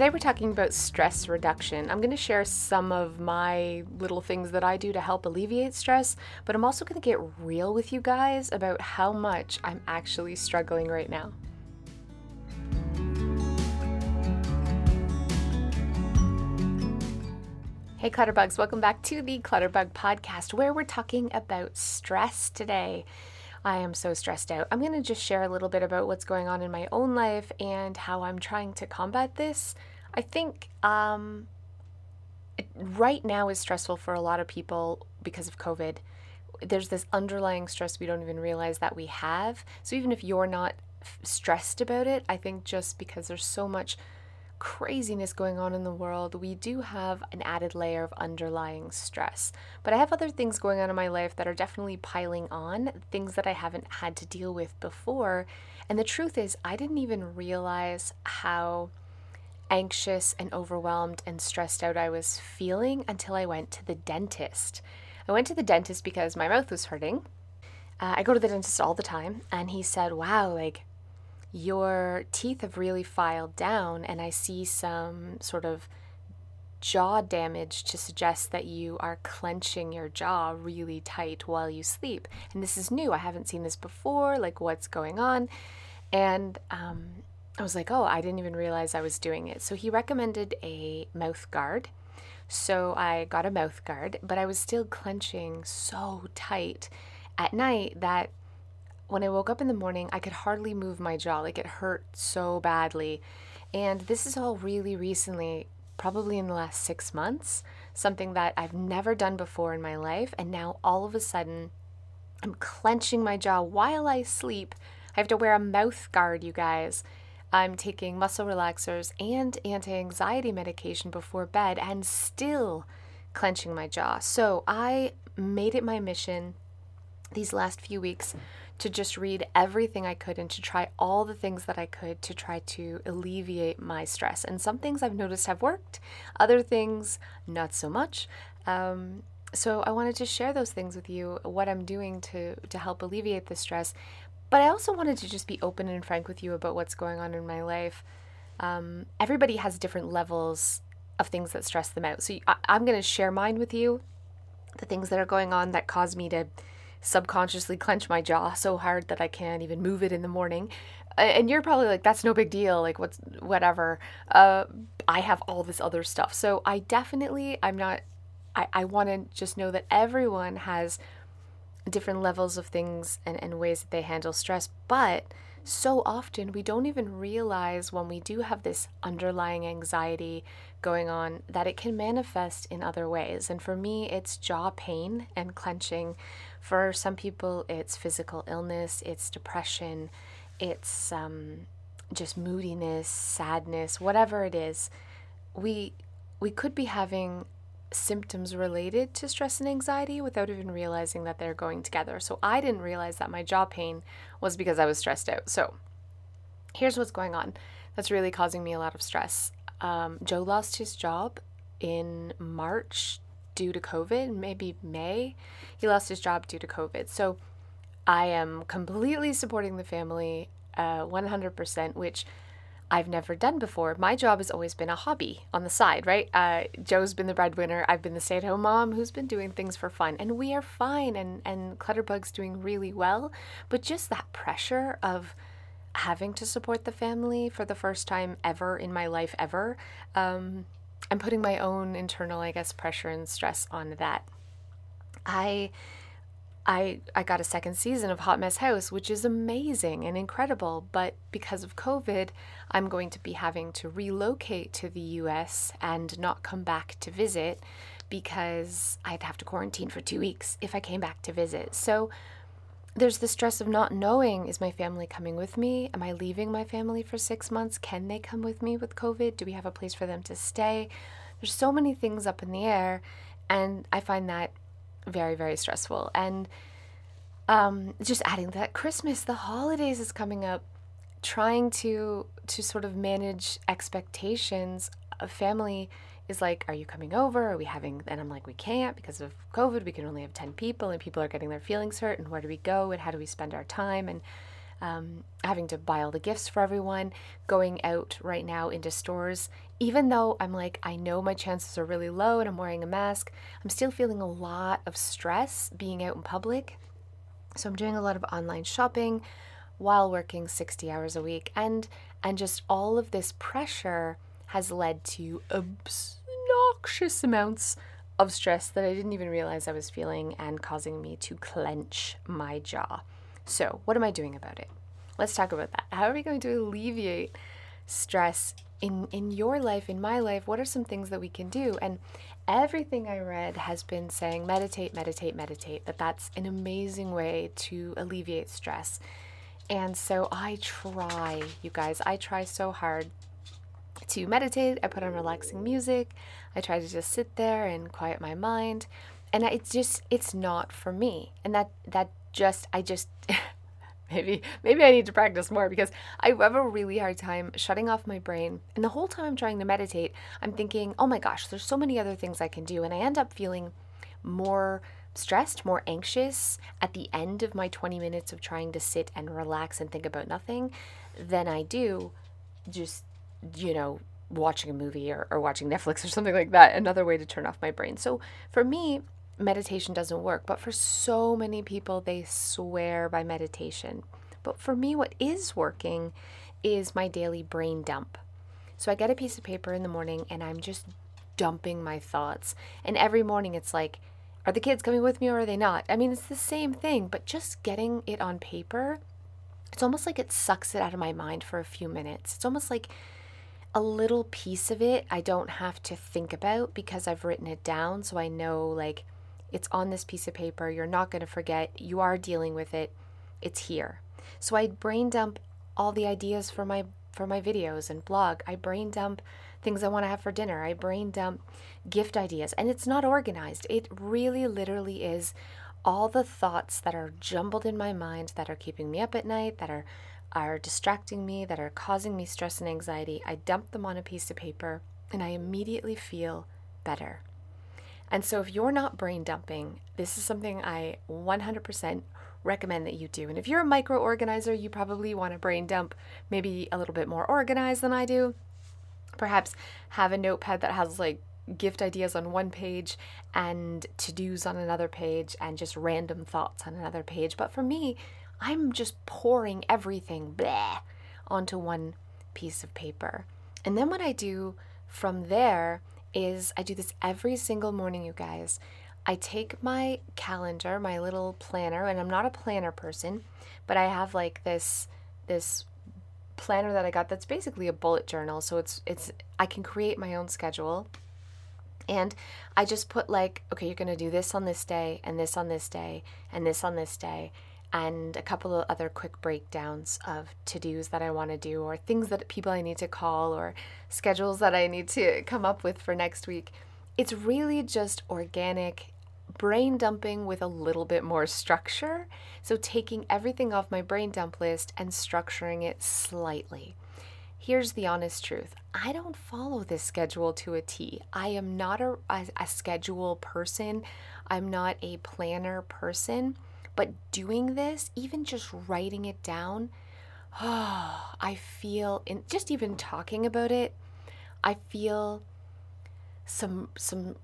Today we're talking about stress reduction. I'm going to share some of my little things that I do to help alleviate stress, but I'm also going to get real with you guys about how much I'm actually struggling right now. Hey Clutterbugs, welcome back to the Clutterbug podcast where we're talking about stress today. I am so stressed out. I'm going to just share a little bit about what's going on in my own life and how I'm trying to combat this. I think um, right now is stressful for a lot of people because of COVID. There's this underlying stress we don't even realize that we have. So even if you're not stressed about it, I think just because there's so much craziness going on in the world, we do have an added layer of underlying stress. But I have other things going on in my life that are definitely piling on, things that I haven't had to deal with before. And the truth is, I didn't even realize how anxious and overwhelmed and stressed out I was feeling until I went to the dentist. I went to the dentist because my mouth was hurting. Uh, I go to the dentist all the time, and he said, Wow, like, your teeth have really filed down, and I see some sort of jaw damage to suggest that you are clenching your jaw really tight while you sleep. And this is new. I haven't seen this before. Like, what's going on? And um, I was like, oh, I didn't even realize I was doing it. So he recommended a mouth guard. So I got a mouth guard, but I was still clenching so tight at night that when I woke up in the morning, I could hardly move my jaw. Like it hurt so badly. And this is all really recently, probably in the last six months, something that I've never done before in my life. And now all of a sudden, I'm clenching my jaw while I sleep. I have to wear a mouth guard, you guys. I'm taking muscle relaxers and anti anxiety medication before bed and still clenching my jaw. So I made it my mission these last few weeks to just read everything I could and to try all the things that I could to try to alleviate my stress. And some things I've noticed have worked, other things not so much. Um, so I wanted to share those things with you, what I'm doing to to help alleviate the stress. But I also wanted to just be open and frank with you about what's going on in my life. Um, everybody has different levels of things that stress them out. So I, I'm going to share mine with you, the things that are going on that cause me to subconsciously clench my jaw so hard that I can't even move it in the morning. And you're probably like, that's no big deal. Like, what's whatever. Uh, I have all this other stuff. So I definitely, I'm not, I, I want to just know that everyone has different levels of things and, and ways that they handle stress. But so often we don't even realize when we do have this underlying anxiety going on that it can manifest in other ways. And for me, it's jaw pain and clenching. For some people, it's physical illness, it's depression, it's um, just moodiness, sadness, whatever it is. We we could be having symptoms related to stress and anxiety without even realizing that they're going together. So I didn't realize that my jaw pain was because I was stressed out. So here's what's going on that's really causing me a lot of stress. Um, Joe lost his job in March due to COVID, maybe May. He lost his job due to COVID. So I am completely supporting the family uh, 100%, which I've never done before. My job has always been a hobby on the side, right? Uh, Joe's been the breadwinner. I've been the stay at home mom who's been doing things for fun. And we are fine, and, and Clutterbug's doing really well. But just that pressure of having to support the family for the first time ever in my life, ever, um, I'm putting my own internal, I guess, pressure and stress on that. I I I got a second season of Hot Mess House, which is amazing and incredible, but because of COVID, I'm going to be having to relocate to the US and not come back to visit because I'd have to quarantine for 2 weeks if I came back to visit. So there's the stress of not knowing is my family coming with me? Am I leaving my family for 6 months? Can they come with me with COVID? Do we have a place for them to stay? There's so many things up in the air and I find that very very stressful and um, just adding that christmas the holidays is coming up trying to to sort of manage expectations of family is like are you coming over are we having and i'm like we can't because of covid we can only have 10 people and people are getting their feelings hurt and where do we go and how do we spend our time and um, having to buy all the gifts for everyone, going out right now into stores. Even though I'm like, I know my chances are really low and I'm wearing a mask, I'm still feeling a lot of stress being out in public. So I'm doing a lot of online shopping while working 60 hours a week and and just all of this pressure has led to obnoxious amounts of stress that I didn't even realize I was feeling and causing me to clench my jaw. So, what am I doing about it? Let's talk about that. How are we going to alleviate stress in in your life, in my life? What are some things that we can do? And everything I read has been saying meditate, meditate, meditate. That that's an amazing way to alleviate stress. And so I try, you guys, I try so hard to meditate. I put on relaxing music. I try to just sit there and quiet my mind. And it's just it's not for me. And that that just I just maybe maybe I need to practice more because I have a really hard time shutting off my brain. And the whole time I'm trying to meditate, I'm thinking, "Oh my gosh, there's so many other things I can do." And I end up feeling more stressed, more anxious at the end of my 20 minutes of trying to sit and relax and think about nothing than I do just you know, watching a movie or, or watching Netflix or something like that, another way to turn off my brain. So for me, meditation doesn't work, but for so many people, they swear by meditation. But for me, what is working is my daily brain dump. So I get a piece of paper in the morning and I'm just dumping my thoughts. And every morning it's like, are the kids coming with me or are they not? I mean, it's the same thing, but just getting it on paper, it's almost like it sucks it out of my mind for a few minutes. It's almost like a little piece of it I don't have to think about because I've written it down. So I know, like, it's on this piece of paper. You're not going to forget. You are dealing with it. It's here. So I brain dump all the ideas for my for my videos and blog. I brain dump things I want to have for dinner. I brain dump gift ideas. And it's not organized. It really literally is all the thoughts that are jumbled in my mind that are keeping me up at night, that are are distracting me, that are causing me stress and anxiety, I dump them on a piece of paper and I immediately feel better. And so, if you're not brain dumping, this is something I 100% recommend that you do. And if you're a micro organizer, you probably want to brain dump maybe a little bit more organized than I do. Perhaps have a notepad that has like gift ideas on one page and to dos on another page and just random thoughts on another page. But for me, I'm just pouring everything bleh, onto one piece of paper. And then what I do from there is I do this every single morning, you guys. I take my calendar, my little planner, and I'm not a planner person, but I have like this this planner that I got that's basically a bullet journal. So it's it's I can create my own schedule. And I just put like, okay, you're going to do this on this day and this on this day and this on this day and a couple of other quick breakdowns of to dos that I want to do, or things that people I need to call, or schedules that I need to come up with for next week. It's really just organic brain dumping with a little bit more structure. So, taking everything off my brain dump list and structuring it slightly. Here's the honest truth I don't follow this schedule to a T. I am not a, a, a schedule person, I'm not a planner person. But doing this, even just writing it down, oh, I feel in just even talking about it, I feel some some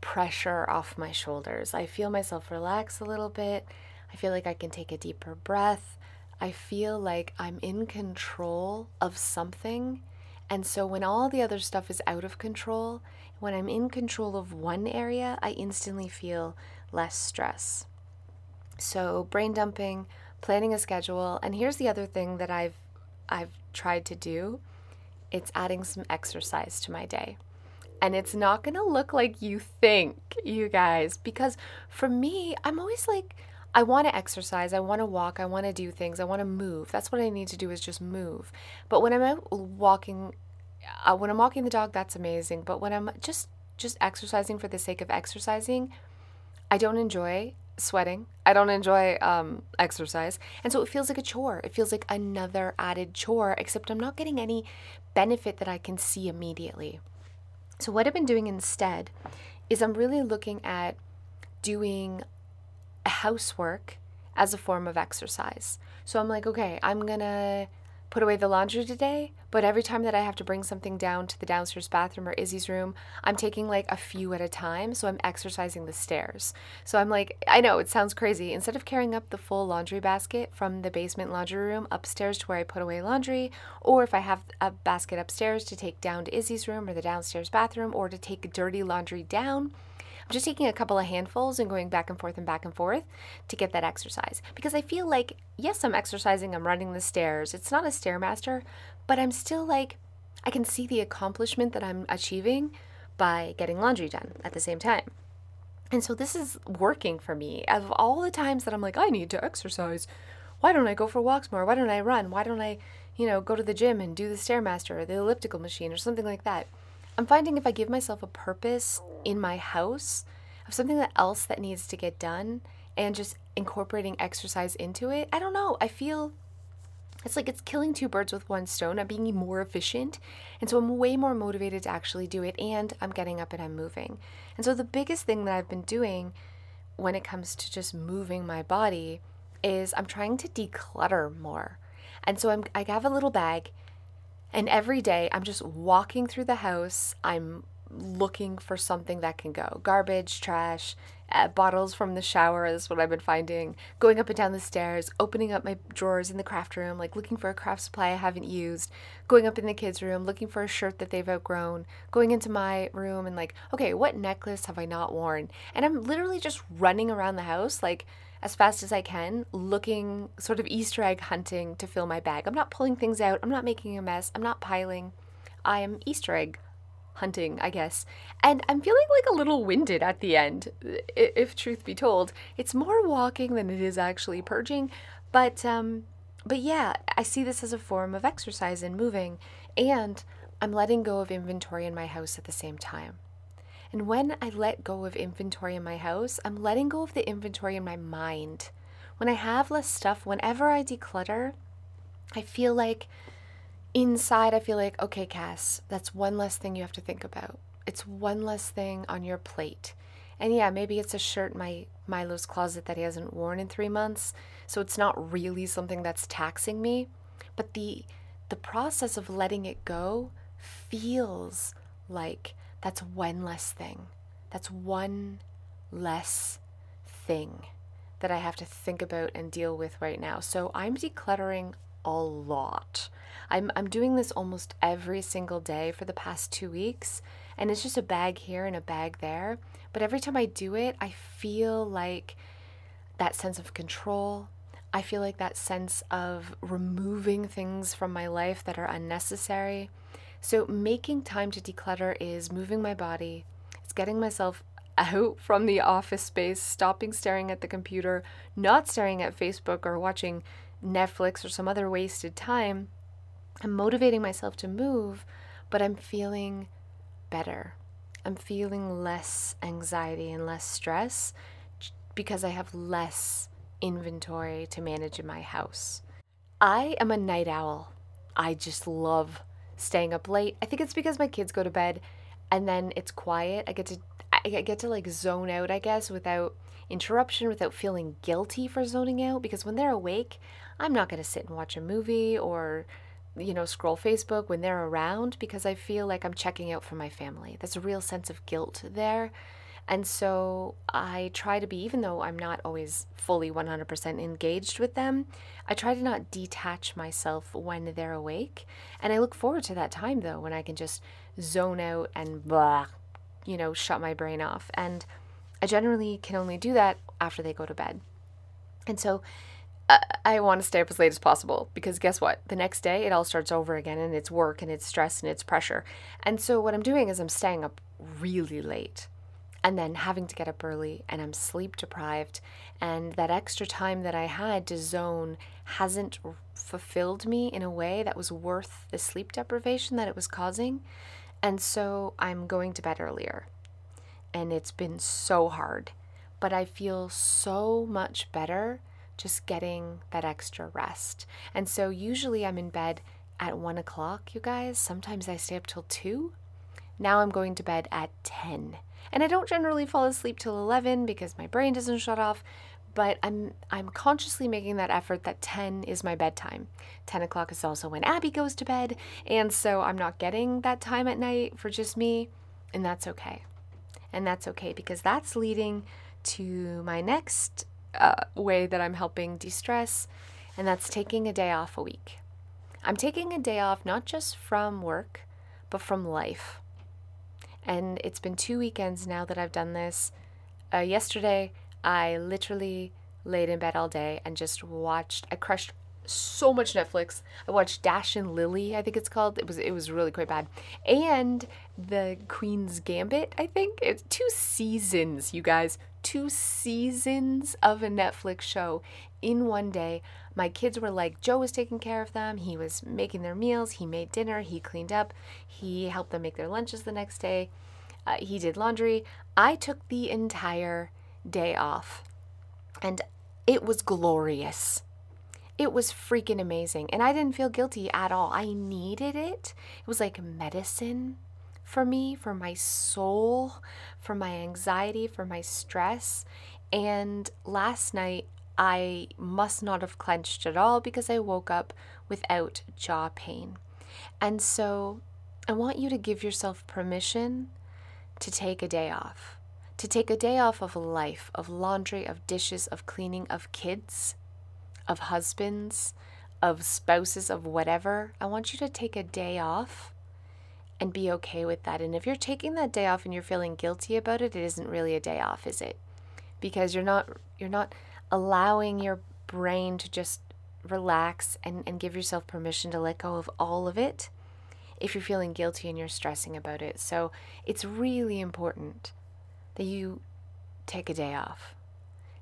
pressure off my shoulders. I feel myself relax a little bit. I feel like I can take a deeper breath. I feel like I'm in control of something. And so when all the other stuff is out of control, when I'm in control of one area, I instantly feel less stress. So brain dumping, planning a schedule, and here's the other thing that I've I've tried to do. It's adding some exercise to my day. And it's not going to look like you think, you guys, because for me, I'm always like I want to exercise, I want to walk, I want to do things, I want to move. That's what I need to do is just move. But when I'm out walking uh, when I'm walking the dog, that's amazing. But when I'm just just exercising for the sake of exercising, I don't enjoy sweating. I don't enjoy um, exercise. And so it feels like a chore. It feels like another added chore, except I'm not getting any benefit that I can see immediately. So, what I've been doing instead is I'm really looking at doing housework as a form of exercise. So I'm like, okay, I'm gonna put away the laundry today, but every time that I have to bring something down to the downstairs bathroom or Izzy's room, I'm taking like a few at a time. So I'm exercising the stairs. So I'm like, I know it sounds crazy. Instead of carrying up the full laundry basket from the basement laundry room upstairs to where I put away laundry, or if I have a basket upstairs to take down to Izzy's room or the downstairs bathroom, or to take dirty laundry down, I'm just taking a couple of handfuls and going back and forth and back and forth to get that exercise. Because I feel like, yes, I'm exercising, I'm running the stairs. It's not a Stairmaster, but I'm still like, I can see the accomplishment that I'm achieving by getting laundry done at the same time. And so this is working for me. Of all the times that I'm like, I need to exercise, why don't I go for walks more? Why don't I run? Why don't I, you know, go to the gym and do the Stairmaster or the elliptical machine or something like that? I'm finding if I give myself a purpose in my house of something else that needs to get done and just incorporating exercise into it, I don't know. I feel it's like it's killing two birds with one stone. I'm being more efficient. And so I'm way more motivated to actually do it. And I'm getting up and I'm moving. And so the biggest thing that I've been doing when it comes to just moving my body is I'm trying to declutter more. And so I'm, I have a little bag and every day I'm just walking through the house. I'm looking for something that can go garbage, trash, uh, bottles from the shower is what I've been finding. Going up and down the stairs, opening up my drawers in the craft room, like looking for a craft supply I haven't used. Going up in the kids' room, looking for a shirt that they've outgrown. Going into my room and like, okay, what necklace have I not worn? And I'm literally just running around the house, like as fast as I can, looking sort of Easter egg hunting to fill my bag. I'm not pulling things out, I'm not making a mess, I'm not piling. I am Easter egg hunting, I guess. And I'm feeling like a little winded at the end, if truth be told. It's more walking than it is actually purging, but um but yeah, I see this as a form of exercise and moving, and I'm letting go of inventory in my house at the same time. And when I let go of inventory in my house, I'm letting go of the inventory in my mind. When I have less stuff, whenever I declutter, I feel like inside, I feel like, okay, Cas, that's one less thing you have to think about. It's one less thing on your plate. And yeah, maybe it's a shirt in my Milo's closet that he hasn't worn in three months, so it's not really something that's taxing me. But the the process of letting it go feels like that's one less thing. That's one less thing that I have to think about and deal with right now. So I'm decluttering a lot. I'm, I'm doing this almost every single day for the past two weeks, and it's just a bag here and a bag there. But every time I do it, I feel like that sense of control. I feel like that sense of removing things from my life that are unnecessary. So, making time to declutter is moving my body, it's getting myself out from the office space, stopping staring at the computer, not staring at Facebook or watching Netflix or some other wasted time. I'm motivating myself to move, but I'm feeling better. I'm feeling less anxiety and less stress because I have less inventory to manage in my house. I am a night owl. I just love staying up late. I think it's because my kids go to bed and then it's quiet. I get to I get to like zone out, I guess, without interruption, without feeling guilty for zoning out because when they're awake, I'm not going to sit and watch a movie or you know, scroll Facebook when they're around because I feel like I'm checking out for my family. There's a real sense of guilt there. And so I try to be, even though I'm not always fully 100% engaged with them, I try to not detach myself when they're awake. And I look forward to that time, though, when I can just zone out and blah, you know, shut my brain off. And I generally can only do that after they go to bed. And so uh, I want to stay up as late as possible because guess what? The next day it all starts over again and it's work and it's stress and it's pressure. And so what I'm doing is I'm staying up really late and then having to get up early and I'm sleep deprived and that extra time that I had to zone hasn't fulfilled me in a way that was worth the sleep deprivation that it was causing. And so I'm going to bed earlier. And it's been so hard, but I feel so much better just getting that extra rest. And so usually I'm in bed at one o'clock, you guys. Sometimes I stay up till two. Now I'm going to bed at 10 and I don't generally fall asleep till 11 because my brain doesn't shut off, but I'm I'm consciously making that effort that 10 is my bedtime. 10 o'clock is also when Abby goes to bed, and so I'm not getting that time at night for just me, and that's okay. And that's okay because that's leading to my next uh, way that I'm helping de stress, and that's taking a day off a week. I'm taking a day off not just from work, but from life. And it's been two weekends now that I've done this. Uh, yesterday, I literally laid in bed all day and just watched. I crushed so much Netflix. I watched Dash and Lily, I think it's called. It was it was really quite bad. And the Queen's Gambit, I think. It's two seasons, you guys. Two seasons of a Netflix show in one day. My kids were like, Joe was taking care of them. He was making their meals. He made dinner. He cleaned up. He helped them make their lunches the next day. Uh, he did laundry. I took the entire day off. And it was glorious. It was freaking amazing. And I didn't feel guilty at all. I needed it. It was like medicine for me, for my soul, for my anxiety, for my stress. And last night, I must not have clenched at all because I woke up without jaw pain. And so I want you to give yourself permission to take a day off, to take a day off of life, of laundry, of dishes, of cleaning, of kids, of husbands, of spouses, of whatever. I want you to take a day off and be okay with that. And if you're taking that day off and you're feeling guilty about it, it isn't really a day off, is it? Because you're not you're not allowing your brain to just relax and, and give yourself permission to let go of all of it if you're feeling guilty and you're stressing about it. So it's really important that you take a day off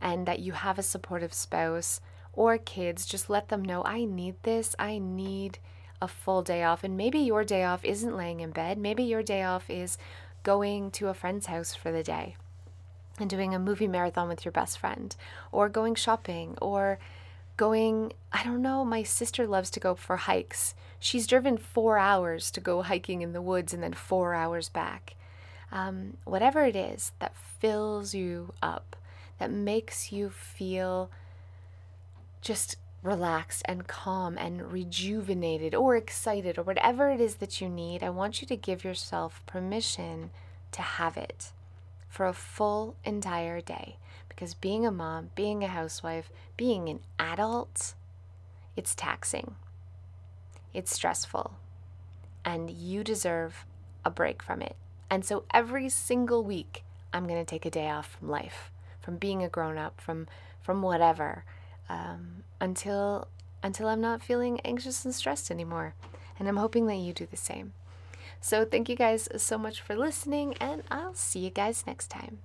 and that you have a supportive spouse or kids. Just let them know, I need this. I need a full day off. And maybe your day off isn't laying in bed. Maybe your day off is going to a friend's house for the day and doing a movie marathon with your best friend, or going shopping, or going, I don't know, my sister loves to go for hikes. She's driven four hours to go hiking in the woods and then four hours back. Um, whatever it is that fills you up, that makes you feel just relaxed and calm and rejuvenated or excited or whatever it is that you need, I want you to give yourself permission to have it for a full entire day. Because being a mom, being a housewife, being an adult, it's taxing, it's stressful, and you deserve a break from it. And so every single week, I'm going to take a day off from life, from being a grown up, from from whatever, um, until until I'm not feeling anxious and stressed anymore. And I'm hoping that you do the same. So, thank you guys so much for listening, and I'll see you guys next time.